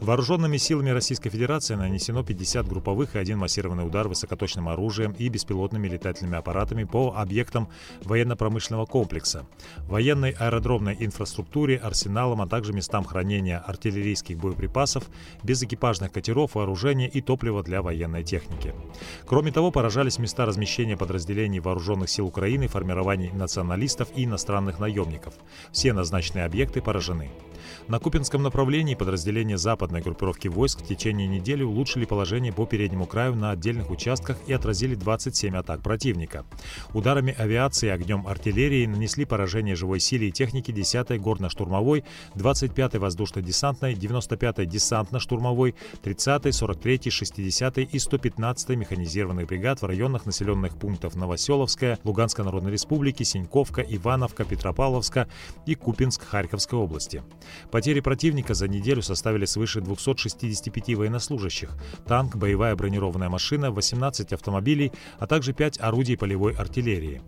Вооруженными силами Российской Федерации нанесено 50 групповых и один массированный удар высокоточным оружием и беспилотными летательными аппаратами по объектам военно-промышленного комплекса, военной аэродромной инфраструктуре, арсеналам, а также местам хранения артиллерийских боеприпасов, безэкипажных катеров, вооружения и топлива для военной техники. Кроме того, поражались места размещения подразделений вооруженных сил Украины, формирований националистов и иностранных наемников. Все назначенные объекты поражены. На Купинском направлении подразделения западной группировки войск в течение недели улучшили положение по переднему краю на отдельных участках и отразили 27 атак противника. Ударами авиации и огнем артиллерии нанесли поражение живой силе и технике 10-й горно-штурмовой, 25-й воздушно-десантной, 95-й десантно-штурмовой, 30-й, 43-й, 60-й и 115-й механизированных бригад в районах населенных пунктов Новоселовская, Луганской Народной Республики, Синьковка, Ивановка, Петропавловска и Купинск Харьковской области. Потери противника за неделю составили свыше 265 военнослужащих, танк, боевая бронированная машина, 18 автомобилей, а также 5 орудий полевой артиллерии.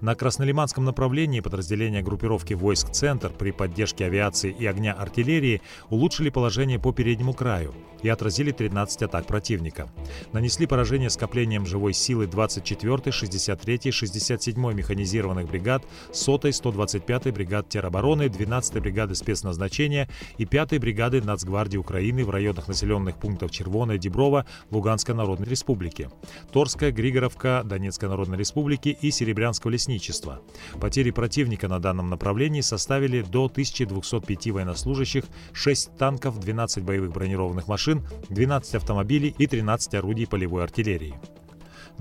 На Краснолиманском направлении подразделения группировки войск «Центр» при поддержке авиации и огня артиллерии улучшили положение по переднему краю и отразили 13 атак противника. Нанесли поражение скоплением живой силы 24-й, 63-й, 67-й механизированных бригад, 100-й, 125-й бригад теробороны, 12-й бригады спецназначения и 5-й бригады Нацгвардии Украины в районах населенных пунктов Червоная, Деброва, Луганской Народной Республики, Торская, Григоровка, Донецкой Народной Республики и Серебрянского лесничества. Потери противника на данном направлении составили до 1205 военнослужащих, 6 танков, 12 боевых бронированных машин, 12 автомобилей и 13 орудий полевой артиллерии.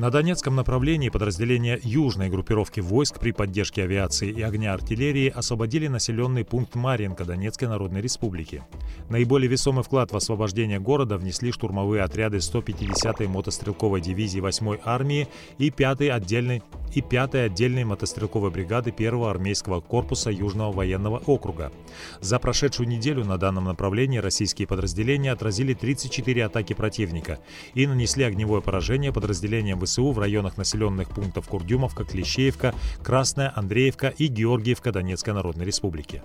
На Донецком направлении подразделения южной группировки войск при поддержке авиации и огня артиллерии освободили населенный пункт Марьинка Донецкой Народной Республики. Наиболее весомый вклад в освобождение города внесли штурмовые отряды 150-й мотострелковой дивизии 8-й армии и 5-й отдельной и 5-й отдельной мотострелковой бригады 1-го армейского корпуса Южного военного округа. За прошедшую неделю на данном направлении российские подразделения отразили 34 атаки противника и нанесли огневое поражение подразделениям ВСУ в районах населенных пунктов Курдюмовка, Клещеевка, Красная, Андреевка и Георгиевка Донецкой Народной Республики.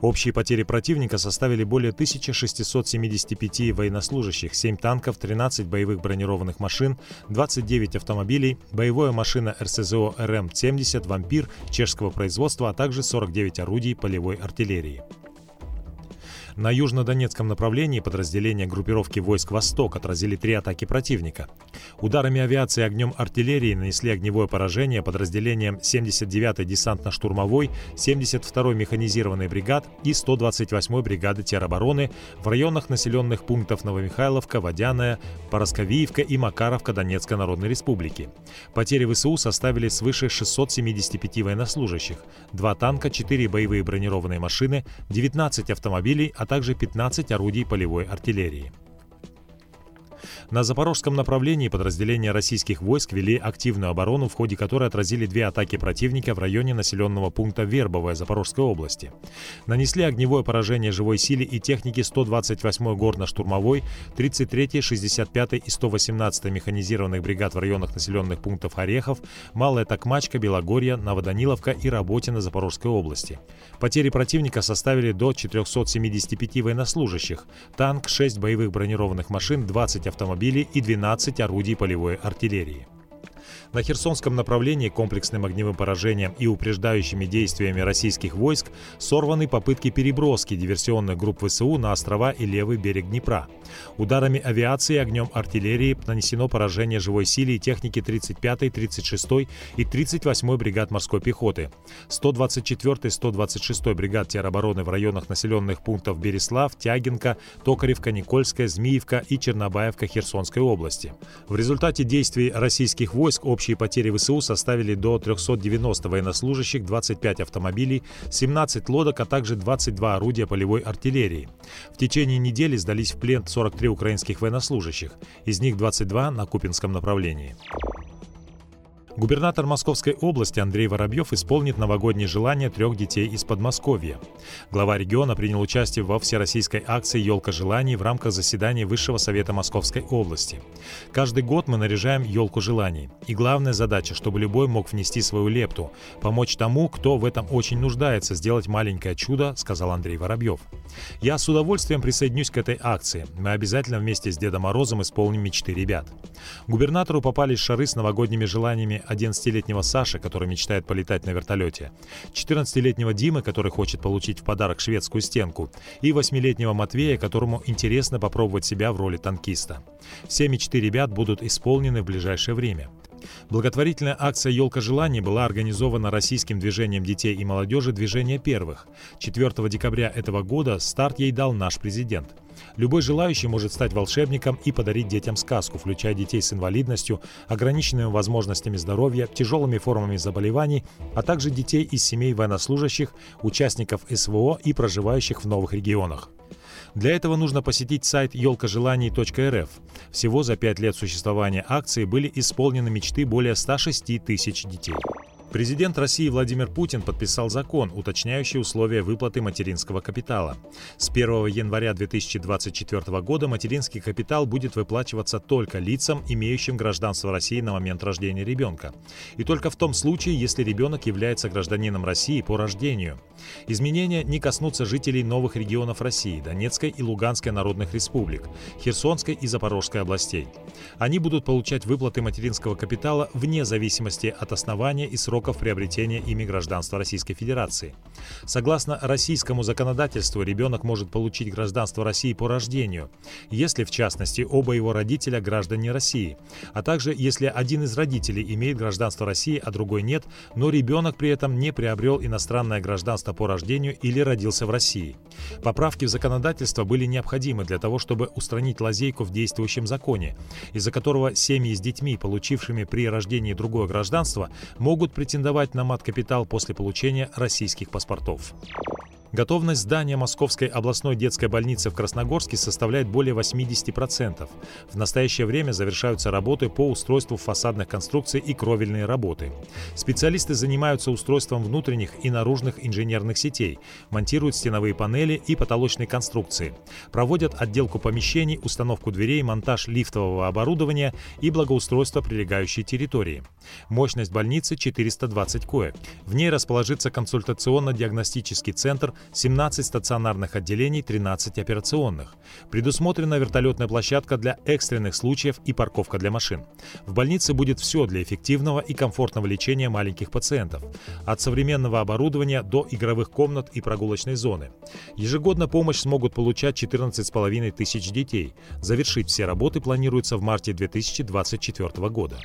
Общие потери противника составили более 1675 военнослужащих, 7 танков, 13 боевых бронированных машин, 29 автомобилей, боевая машина РСЗО РМ-70 «Вампир» чешского производства, а также 49 орудий полевой артиллерии. На южнодонецком направлении подразделения группировки войск «Восток» отразили три атаки противника. Ударами авиации и огнем артиллерии нанесли огневое поражение подразделениям 79-й десантно-штурмовой, 72-й механизированной бригад и 128-й бригады теробороны в районах населенных пунктов Новомихайловка, Водяная, Поросковиевка и Макаровка Донецкой Народной Республики. Потери ВСУ составили свыше 675 военнослужащих, 2 танка, 4 боевые бронированные машины, 19 автомобилей, а также 15 орудий полевой артиллерии. На запорожском направлении подразделения российских войск вели активную оборону, в ходе которой отразили две атаки противника в районе населенного пункта Вербовая Запорожской области. Нанесли огневое поражение живой силе и техники 128-й горно-штурмовой, 33-й, 65-й и 118-й механизированных бригад в районах населенных пунктов Орехов, Малая Токмачка, Белогорье, Новоданиловка и Работина Запорожской области. Потери противника составили до 475 военнослужащих, танк, 6 боевых бронированных машин, 20 автомобилей и 12 орудий полевой артиллерии. На Херсонском направлении комплексным огневым поражением и упреждающими действиями российских войск сорваны попытки переброски диверсионных групп ВСУ на острова и левый берег Днепра. Ударами авиации и огнем артиллерии нанесено поражение живой силе и техники 35-й, 36-й и 38-й бригад морской пехоты, 124-й, 126-й бригад теробороны в районах населенных пунктов Береслав, Тягинка, Токаревка, Никольская, Змиевка и Чернобаевка Херсонской области. В результате действий российских войск общие потери ВСУ составили до 390 военнослужащих, 25 автомобилей, 17 лодок, а также 22 орудия полевой артиллерии. В течение недели сдались в плен 43 украинских военнослужащих, из них 22 на Купинском направлении. Губернатор Московской области Андрей Воробьев исполнит новогоднее желание трех детей из Подмосковья. Глава региона принял участие во всероссийской акции «Елка желаний» в рамках заседания Высшего совета Московской области. Каждый год мы наряжаем елку желаний. И главная задача, чтобы любой мог внести свою лепту, помочь тому, кто в этом очень нуждается, сделать маленькое чудо, сказал Андрей Воробьев. Я с удовольствием присоединюсь к этой акции. Мы обязательно вместе с Дедом Морозом исполним мечты ребят. Губернатору попались шары с новогодними желаниями 11-летнего Саши, который мечтает полетать на вертолете, 14-летнего Димы, который хочет получить в подарок шведскую стенку, и 8-летнего Матвея, которому интересно попробовать себя в роли танкиста. Все мечты ребят будут исполнены в ближайшее время. Благотворительная акция «Елка желаний» была организована российским движением детей и молодежи «Движение первых». 4 декабря этого года старт ей дал наш президент. Любой желающий может стать волшебником и подарить детям сказку, включая детей с инвалидностью, ограниченными возможностями здоровья, тяжелыми формами заболеваний, а также детей из семей военнослужащих, участников СВО и проживающих в новых регионах. Для этого нужно посетить сайт елкожеланий.рф. Всего за пять лет существования акции были исполнены мечты более 106 тысяч детей. Президент России Владимир Путин подписал закон, уточняющий условия выплаты материнского капитала. С 1 января 2024 года материнский капитал будет выплачиваться только лицам, имеющим гражданство России на момент рождения ребенка. И только в том случае, если ребенок является гражданином России по рождению. Изменения не коснутся жителей новых регионов России, Донецкой и Луганской народных республик, Херсонской и Запорожской областей. Они будут получать выплаты материнского капитала вне зависимости от основания и срока сроков приобретения ими гражданства Российской Федерации. Согласно российскому законодательству, ребенок может получить гражданство России по рождению, если, в частности, оба его родителя граждане России, а также если один из родителей имеет гражданство России, а другой нет, но ребенок при этом не приобрел иностранное гражданство по рождению или родился в России. Поправки в законодательство были необходимы для того, чтобы устранить лазейку в действующем законе, из-за которого семьи с детьми, получившими при рождении другое гражданство, могут претендовать на мат-капитал после получения российских паспортов. Готовность здания Московской областной детской больницы в Красногорске составляет более 80%. В настоящее время завершаются работы по устройству фасадных конструкций и кровельные работы. Специалисты занимаются устройством внутренних и наружных инженерных сетей, монтируют стеновые панели и потолочные конструкции, проводят отделку помещений, установку дверей, монтаж лифтового оборудования и благоустройство прилегающей территории. Мощность больницы 420 коек. В ней расположится консультационно-диагностический центр 17 стационарных отделений, 13 операционных. Предусмотрена вертолетная площадка для экстренных случаев и парковка для машин. В больнице будет все для эффективного и комфортного лечения маленьких пациентов. От современного оборудования до игровых комнат и прогулочной зоны. Ежегодно помощь смогут получать 14,5 тысяч детей. Завершить все работы планируется в марте 2024 года.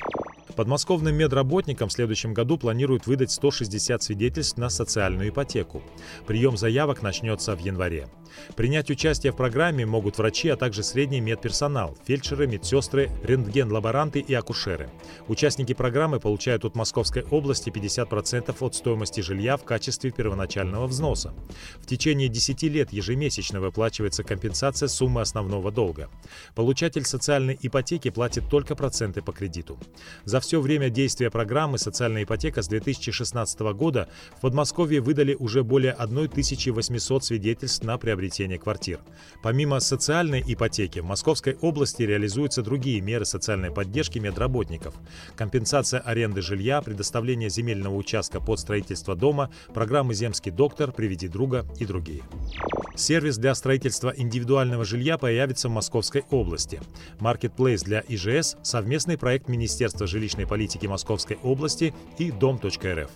Подмосковным медработникам в следующем году планируют выдать 160 свидетельств на социальную ипотеку. Прием заявок начнется в январе. Принять участие в программе могут врачи, а также средний медперсонал, фельдшеры, медсестры, рентген-лаборанты и акушеры. Участники программы получают от Московской области 50% от стоимости жилья в качестве первоначального взноса. В течение 10 лет ежемесячно выплачивается компенсация суммы основного долга. Получатель социальной ипотеки платит только проценты по кредиту. За все время действия программы «Социальная ипотека» с 2016 года в Подмосковье выдали уже более 1800 свидетельств на приобретение квартир. Помимо социальной ипотеки, в Московской области реализуются другие меры социальной поддержки медработников. Компенсация аренды жилья, предоставление земельного участка под строительство дома, программы «Земский доктор», «Приведи друга» и другие. Сервис для строительства индивидуального жилья появится в Московской области. Marketplace для ИЖС – совместный проект Министерства жилищной политики Московской области и Дом.рф.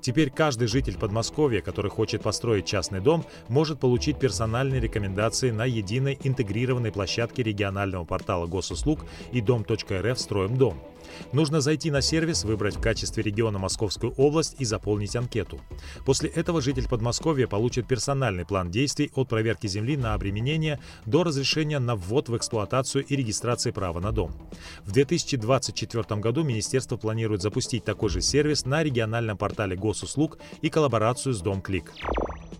Теперь каждый житель Подмосковья, который хочет построить частный дом, может получить персональные рекомендации на единой интегрированной площадке регионального портала госуслуг и Дом.рф «Строим дом». Нужно зайти на сервис, выбрать в качестве региона Московскую область и заполнить анкету. После этого житель Подмосковья получит персональный план действий от проверки земли на обременение до разрешения на ввод в эксплуатацию и регистрации права на дом. В 2024 году министерство планирует запустить такой же сервис на региональном портале госуслуг и коллаборацию с Дом Клик.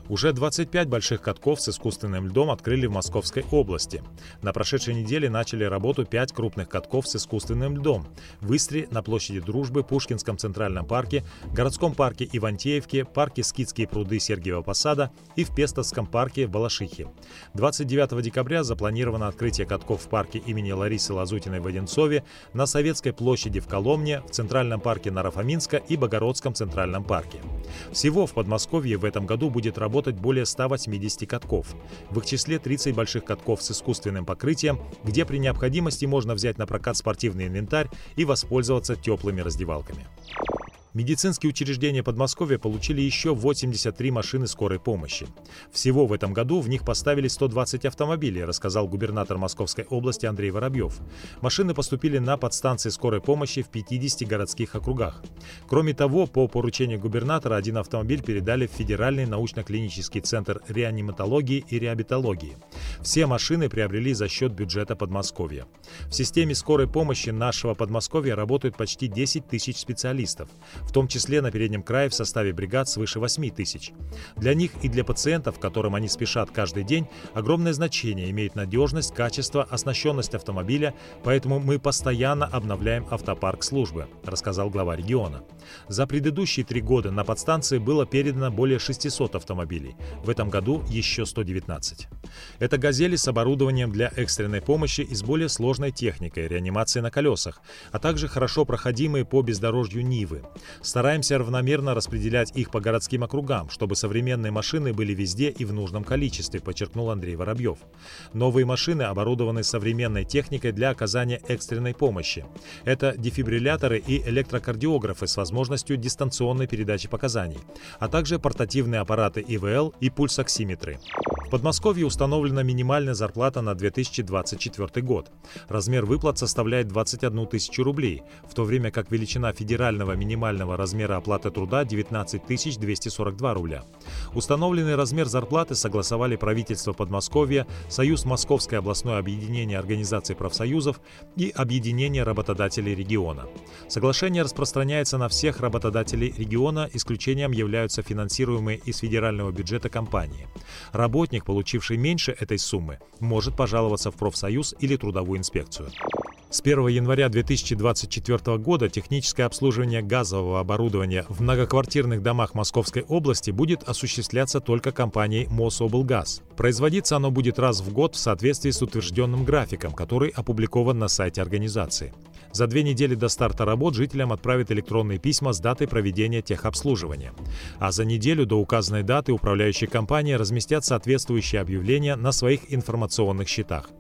Уже 25 больших катков с искусственным льдом открыли в Московской области. На прошедшей неделе начали работу 5 крупных катков с искусственным льдом. В Истре, на площади Дружбы, Пушкинском центральном парке, городском парке Ивантеевке, парке Скидские пруды Сергиева Посада и в Пестовском парке в Балашихе. 29 декабря запланировано открытие катков в парке имени Ларисы Лазутиной в Одинцове, на Советской площади в Коломне, в Центральном парке Нарафаминска и Богородском центральном парке. Всего в Подмосковье в этом году будет работать более 180 катков. В их числе 30 больших катков с искусственным покрытием, где при необходимости можно взять на прокат спортивный инвентарь и воспользоваться теплыми раздевалками. Медицинские учреждения Подмосковья получили еще 83 машины скорой помощи. Всего в этом году в них поставили 120 автомобилей, рассказал губернатор Московской области Андрей Воробьев. Машины поступили на подстанции скорой помощи в 50 городских округах. Кроме того, по поручению губернатора один автомобиль передали в Федеральный научно-клинический центр реаниматологии и реабилитологии. Все машины приобрели за счет бюджета Подмосковья. В системе скорой помощи нашего Подмосковья работают почти 10 тысяч специалистов в том числе на переднем крае в составе бригад свыше 8 тысяч. Для них и для пациентов, которым они спешат каждый день, огромное значение имеет надежность, качество, оснащенность автомобиля, поэтому мы постоянно обновляем автопарк службы, рассказал глава региона. За предыдущие три года на подстанции было передано более 600 автомобилей. В этом году еще 119. Это «Газели» с оборудованием для экстренной помощи и с более сложной техникой, реанимации на колесах, а также хорошо проходимые по бездорожью Нивы. Стараемся равномерно распределять их по городским округам, чтобы современные машины были везде и в нужном количестве, подчеркнул Андрей Воробьев. Новые машины оборудованы современной техникой для оказания экстренной помощи. Это дефибрилляторы и электрокардиографы с возможностью дистанционной передачи показаний, а также портативные аппараты ИВЛ и пульсоксиметры. В Подмосковье установлена минимальная зарплата на 2024 год. Размер выплат составляет 21 тысячу рублей, в то время как величина федерального минимального размера оплаты труда 19 242 рубля. Установленный размер зарплаты согласовали правительство Подмосковья, Союз Московское областное объединение организаций профсоюзов и Объединение работодателей региона. Соглашение распространяется на всех работодателей региона, исключением являются финансируемые из федерального бюджета компании. Работник Работник, получивший меньше этой суммы, может пожаловаться в профсоюз или трудовую инспекцию. С 1 января 2024 года техническое обслуживание газового оборудования в многоквартирных домах Московской области будет осуществляться только компанией Мособлгаз. Производиться оно будет раз в год в соответствии с утвержденным графиком, который опубликован на сайте организации. За две недели до старта работ жителям отправят электронные письма с датой проведения техобслуживания. А за неделю до указанной даты управляющие компании разместят соответствующие объявления на своих информационных счетах.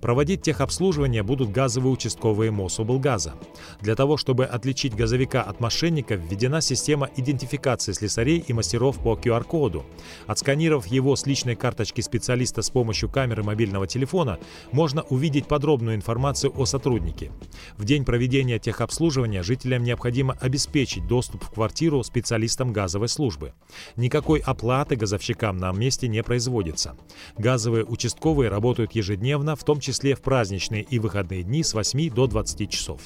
Проводить техобслуживание будут газовые участковые Мособлгаза. Для того, чтобы отличить газовика от мошенника, введена система идентификации слесарей и мастеров по QR-коду. Отсканировав его с личной карточки специалиста с помощью камеры мобильного телефона, можно увидеть подробную информацию о сотруднике. В день проведения техобслуживания жителям необходимо обеспечить доступ в квартиру специалистам газовой службы. Никакой оплаты газовщикам на месте не производится. Газовые участковые работают ежедневно, в том числе в праздничные и выходные дни с 8 до 20 часов.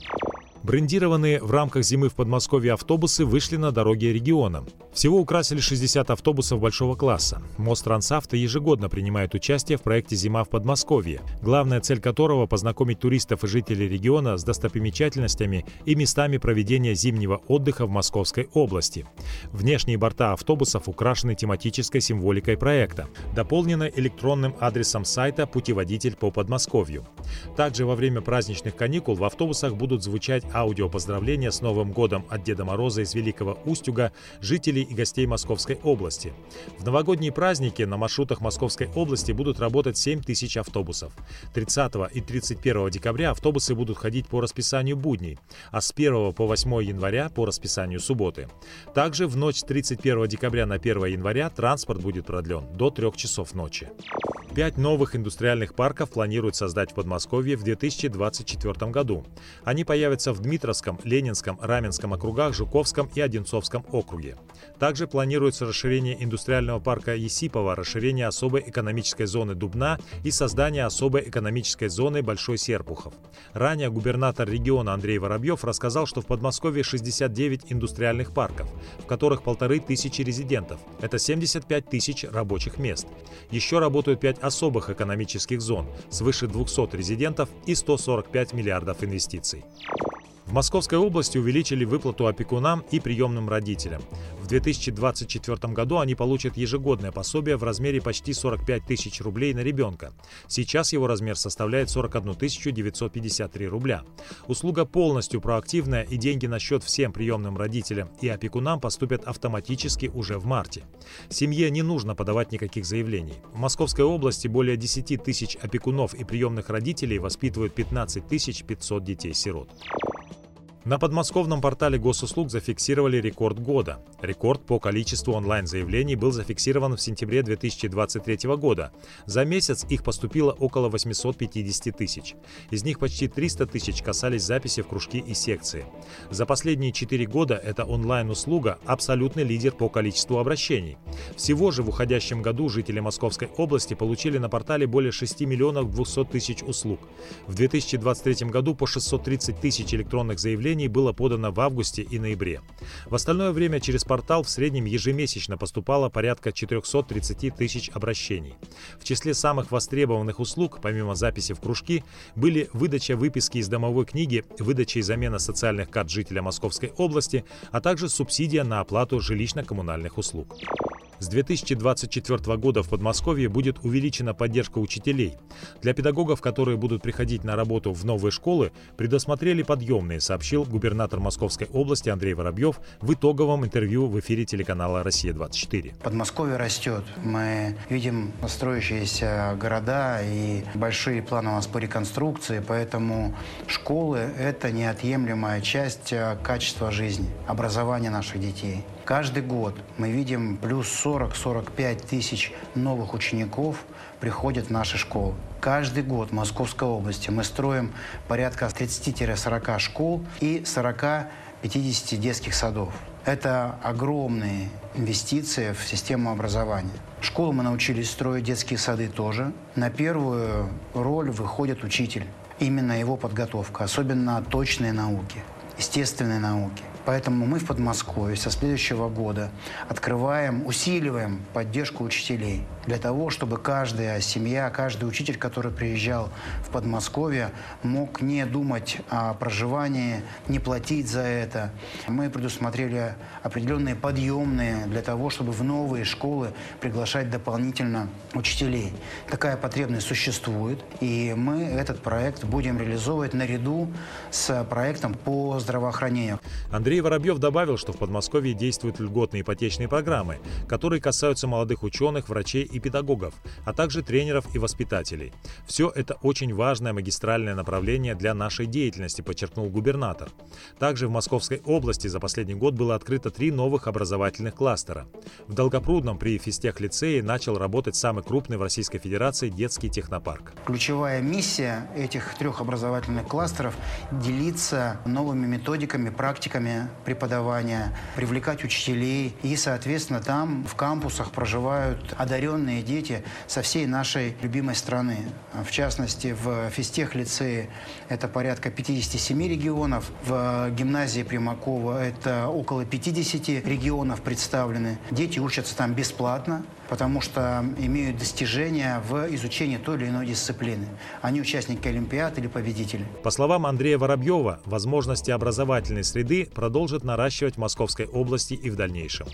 Брендированные в рамках зимы в Подмосковье автобусы вышли на дороги региона. Всего украсили 60 автобусов большого класса. Мост Трансавто ежегодно принимает участие в проекте «Зима в Подмосковье», главная цель которого – познакомить туристов и жителей региона с достопримечательностями и местами проведения зимнего отдыха в Московской области. Внешние борта автобусов украшены тематической символикой проекта, дополнены электронным адресом сайта «Путеводитель по Подмосковью». Также во время праздничных каникул в автобусах будут звучать аудиопоздравления с Новым годом от Деда Мороза из Великого Устюга жителей и гостей Московской области. В новогодние праздники на маршрутах Московской области будут работать 7 тысяч автобусов. 30 и 31 декабря автобусы будут ходить по расписанию будней, а с 1 по 8 января по расписанию субботы. Также в ночь с 31 декабря на 1 января транспорт будет продлен до 3 часов ночи. Пять новых индустриальных парков планируют создать в Подмосковье в 2024 году. Они появятся в Дмитровском, Ленинском, Раменском округах, Жуковском и Одинцовском округе. Также планируется расширение индустриального парка Есипова, расширение особой экономической зоны Дубна и создание особой экономической зоны Большой Серпухов. Ранее губернатор региона Андрей Воробьев рассказал, что в Подмосковье 69 индустриальных парков, в которых полторы тысячи резидентов. Это 75 тысяч рабочих мест. Еще работают 5 особых экономических зон, свыше 200 резидентов и 145 миллиардов инвестиций. В Московской области увеличили выплату опекунам и приемным родителям. В 2024 году они получат ежегодное пособие в размере почти 45 тысяч рублей на ребенка. Сейчас его размер составляет 41 953 рубля. Услуга полностью проактивная и деньги на счет всем приемным родителям и опекунам поступят автоматически уже в марте. Семье не нужно подавать никаких заявлений. В Московской области более 10 тысяч опекунов и приемных родителей воспитывают 15 500 детей-сирот. На подмосковном портале госуслуг зафиксировали рекорд года. Рекорд по количеству онлайн-заявлений был зафиксирован в сентябре 2023 года. За месяц их поступило около 850 тысяч. Из них почти 300 тысяч касались записи в кружки и секции. За последние 4 года эта онлайн-услуга – абсолютный лидер по количеству обращений. Всего же в уходящем году жители Московской области получили на портале более 6 миллионов 200 тысяч услуг. В 2023 году по 630 тысяч электронных заявлений заявлений было подано в августе и ноябре. В остальное время через портал в среднем ежемесячно поступало порядка 430 тысяч обращений. В числе самых востребованных услуг, помимо записи в кружки, были выдача выписки из домовой книги, выдача и замена социальных карт жителя Московской области, а также субсидия на оплату жилищно-коммунальных услуг. С 2024 года в Подмосковье будет увеличена поддержка учителей. Для педагогов, которые будут приходить на работу в новые школы, предусмотрели подъемные, сообщил губернатор Московской области Андрей Воробьев в итоговом интервью в эфире телеканала «Россия-24». Подмосковье растет. Мы видим строящиеся города и большие планы у нас по реконструкции, поэтому школы – это неотъемлемая часть э, качества жизни, образования наших детей. Каждый год мы видим плюс 40-45 тысяч новых учеников приходят в наши школы. Каждый год в Московской области мы строим порядка 30-40 школ и 40-50 детских садов. Это огромные инвестиции в систему образования. Школу мы научились строить, детские сады тоже. На первую роль выходит учитель. Именно его подготовка, особенно точные науки, естественные науки. Поэтому мы в Подмосковье со следующего года открываем, усиливаем поддержку учителей для того, чтобы каждая семья, каждый учитель, который приезжал в Подмосковье, мог не думать о проживании, не платить за это. Мы предусмотрели определенные подъемные для того, чтобы в новые школы приглашать дополнительно учителей. Такая потребность существует, и мы этот проект будем реализовывать наряду с проектом по здравоохранению. Андрей Воробьев добавил, что в Подмосковье действуют льготные ипотечные программы, которые касаются молодых ученых, врачей и педагогов, а также тренеров и воспитателей. Все это очень важное магистральное направление для нашей деятельности, подчеркнул губернатор. Также в Московской области за последний год было открыто три новых образовательных кластера. В Долгопрудном при физтех-лицее начал работать самый крупный в Российской Федерации детский технопарк. Ключевая миссия этих трех образовательных кластеров – делиться новыми методиками, практиками преподавания, привлекать учителей. И, соответственно, там в кампусах проживают одаренные дети со всей нашей любимой страны. В частности, в физтех-лицее это порядка 57 регионов, в гимназии Примакова это около 50 регионов представлены. Дети учатся там бесплатно, потому что имеют достижения в изучении той или иной дисциплины. Они участники Олимпиад или победители. По словам Андрея Воробьева, возможности образовательной среды продолжат наращивать в Московской области и в дальнейшем.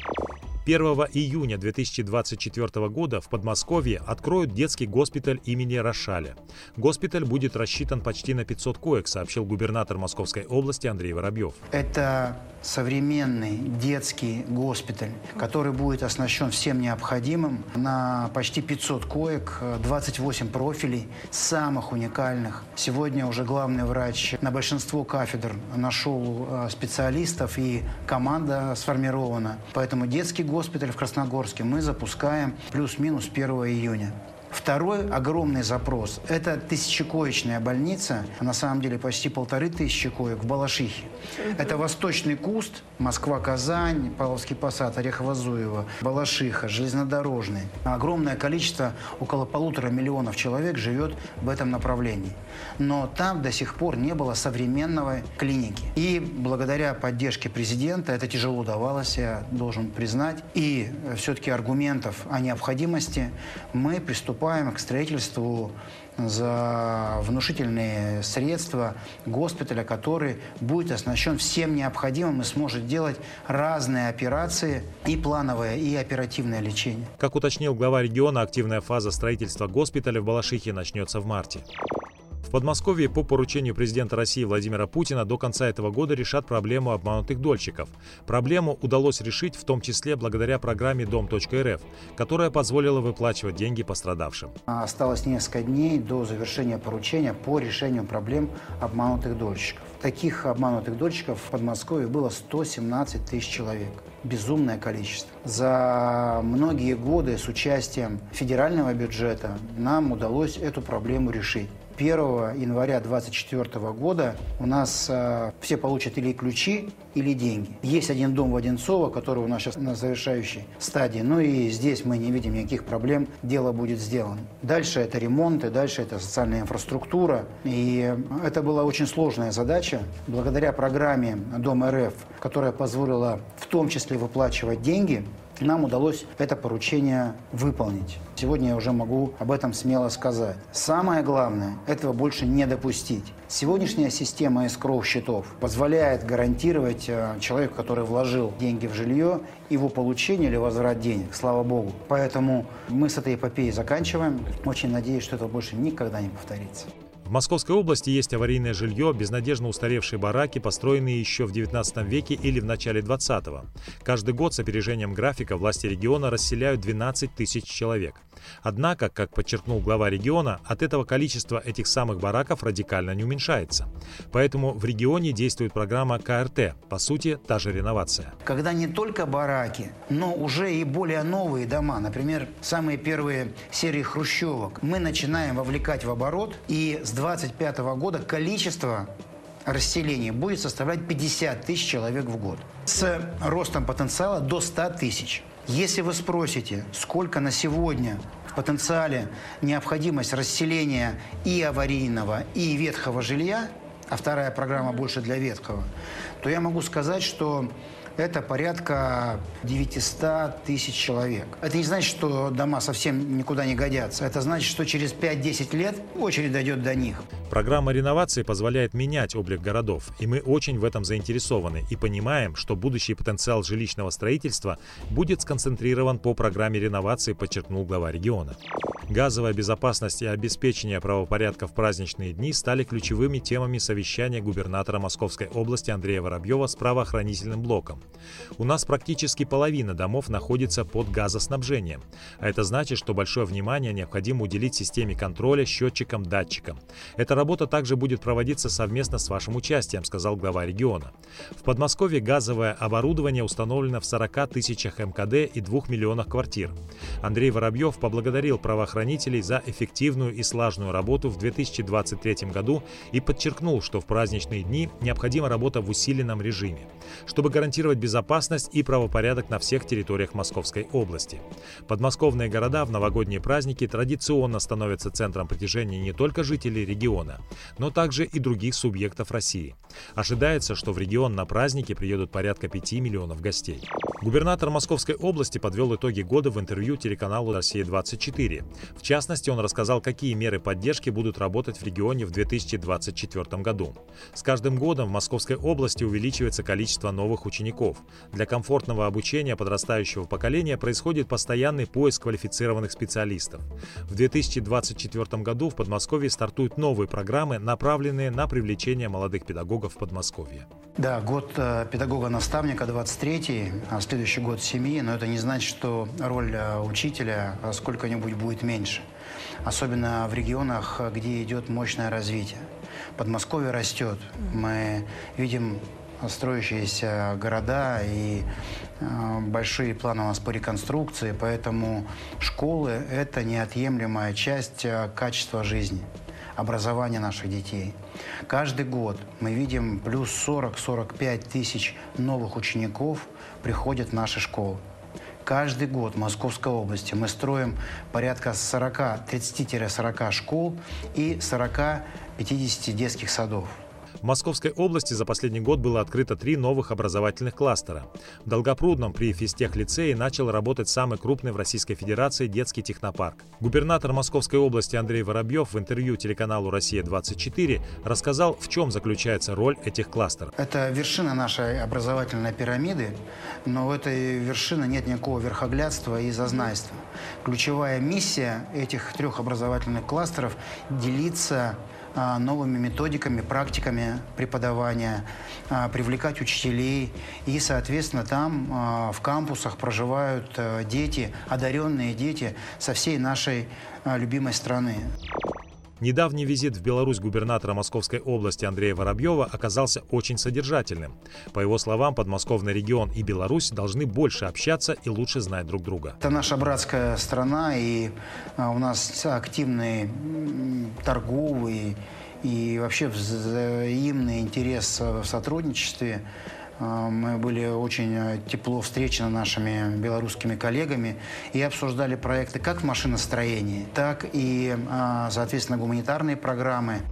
1 июня 2024 года в Подмосковье откроют детский госпиталь имени Рошаля. Госпиталь будет рассчитан почти на 500 коек, сообщил губернатор Московской области Андрей Воробьев. Это современный детский госпиталь, который будет оснащен всем необходимым на почти 500 коек, 28 профилей, самых уникальных. Сегодня уже главный врач на большинство кафедр нашел э, специалистов и команда сформирована. Поэтому детский госпиталь в Красногорске мы запускаем плюс-минус 1 июня. Второй огромный запрос – это тысячекоечная больница, на самом деле почти полторы тысячи коек в Балашихе. Это Восточный Куст, Москва-Казань, Павловский Посад, Орехово-Зуево, Балашиха, Железнодорожный. Огромное количество, около полутора миллионов человек живет в этом направлении. Но там до сих пор не было современной клиники. И благодаря поддержке президента, это тяжело давалось, я должен признать, и все-таки аргументов о необходимости, мы приступаем к строительству за внушительные средства госпиталя, который будет оснащен всем необходимым и сможет делать разные операции, и плановое, и оперативное лечение. Как уточнил глава региона, активная фаза строительства госпиталя в Балашихе начнется в марте. В Подмосковье по поручению президента России Владимира Путина до конца этого года решат проблему обманутых дольщиков. Проблему удалось решить в том числе благодаря программе «Дом.рф», которая позволила выплачивать деньги пострадавшим. Осталось несколько дней до завершения поручения по решению проблем обманутых дольщиков. Таких обманутых дольщиков в Подмосковье было 117 тысяч человек. Безумное количество. За многие годы с участием федерального бюджета нам удалось эту проблему решить. 1 января 2024 года у нас э, все получат или ключи, или деньги. Есть один дом в Одинцово, который у нас сейчас на завершающей стадии. Ну и здесь мы не видим никаких проблем, дело будет сделано. Дальше это ремонт, и дальше это социальная инфраструктура. И это была очень сложная задача. Благодаря программе Дом РФ, которая позволила в том числе выплачивать деньги, нам удалось это поручение выполнить. Сегодня я уже могу об этом смело сказать. Самое главное – этого больше не допустить. Сегодняшняя система escrow счетов позволяет гарантировать э, человеку, который вложил деньги в жилье, его получение или возврат денег, слава богу. Поэтому мы с этой эпопеей заканчиваем. Очень надеюсь, что это больше никогда не повторится. В Московской области есть аварийное жилье, безнадежно устаревшие бараки, построенные еще в 19 веке или в начале 20-го. Каждый год с опережением графика власти региона расселяют 12 тысяч человек. Однако, как подчеркнул глава региона, от этого количество этих самых бараков радикально не уменьшается. Поэтому в регионе действует программа КРТ, по сути, та же реновация. Когда не только бараки, но уже и более новые дома, например, самые первые серии хрущевок, мы начинаем вовлекать в оборот, и с 25 года количество расселений будет составлять 50 тысяч человек в год с ростом потенциала до 100 тысяч. Если вы спросите, сколько на сегодня в потенциале необходимость расселения и аварийного, и ветхого жилья, а вторая программа больше для ветхого, то я могу сказать, что это порядка 900 тысяч человек. Это не значит, что дома совсем никуда не годятся. Это значит, что через 5-10 лет очередь дойдет до них. Программа реновации позволяет менять облик городов, и мы очень в этом заинтересованы и понимаем, что будущий потенциал жилищного строительства будет сконцентрирован по программе реновации, подчеркнул глава региона. Газовая безопасность и обеспечение правопорядка в праздничные дни стали ключевыми темами совещания губернатора Московской области Андрея Воробьева с правоохранительным блоком. У нас практически половина домов находится под газоснабжением, а это значит, что большое внимание необходимо уделить системе контроля, счетчикам, датчикам. Эта работа также будет проводиться совместно с вашим участием, сказал глава региона. В Подмосковье газовое оборудование установлено в 40 тысячах МКД и 2 миллионах квартир. Андрей Воробьев поблагодарил правоохранителей правоохранителей за эффективную и слаженную работу в 2023 году и подчеркнул, что в праздничные дни необходима работа в усиленном режиме, чтобы гарантировать безопасность и правопорядок на всех территориях Московской области. Подмосковные города в новогодние праздники традиционно становятся центром притяжения не только жителей региона, но также и других субъектов России. Ожидается, что в регион на праздники приедут порядка 5 миллионов гостей. Губернатор Московской области подвел итоги года в интервью телеканалу «Россия-24». В частности, он рассказал, какие меры поддержки будут работать в регионе в 2024 году. С каждым годом в Московской области увеличивается количество новых учеников. Для комфортного обучения подрастающего поколения происходит постоянный поиск квалифицированных специалистов. В 2024 году в Подмосковье стартуют новые программы, направленные на привлечение молодых педагогов в Подмосковье. Да, год э, педагога-наставника 23 а следующий год семьи, но это не значит, что роль э, учителя э, сколько-нибудь будет меньше. Особенно в регионах, где идет мощное развитие. Подмосковье растет. Мы видим строящиеся города и э, большие планы у нас по реконструкции, поэтому школы – это неотъемлемая часть э, качества жизни образования наших детей. Каждый год мы видим плюс 40-45 тысяч новых учеников приходят в наши школы. Каждый год в Московской области мы строим порядка 40, 30-40 школ и 40-50 детских садов. В Московской области за последний год было открыто три новых образовательных кластера. В Долгопрудном при физтех-лицее начал работать самый крупный в Российской Федерации детский технопарк. Губернатор Московской области Андрей Воробьев в интервью телеканалу «Россия-24» рассказал, в чем заключается роль этих кластеров. Это вершина нашей образовательной пирамиды, но в этой вершине нет никакого верхоглядства и зазнайства. Ключевая миссия этих трех образовательных кластеров – делиться новыми методиками, практиками преподавания, а, привлекать учителей. И, соответственно, там а, в кампусах проживают э, дети, одаренные дети со всей нашей любимой страны. Недавний визит в Беларусь губернатора Московской области Андрея Воробьева оказался очень содержательным. По его словам, подмосковный регион и Беларусь должны больше общаться и лучше знать друг друга. Это наша братская страна, и а, у нас активный торговый и вообще взаимный интерес в сотрудничестве. А, мы были очень э, тепло встречены нашими белорусскими коллегами и обсуждали проекты как в машиностроении, так и, а, соответственно, гуманитарные программы.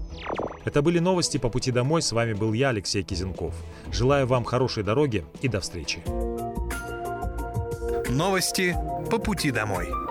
Это были новости по пути домой. С вами был я, Алексей Кизенков. Желаю вам хорошей дороги и до встречи. Новости по пути домой.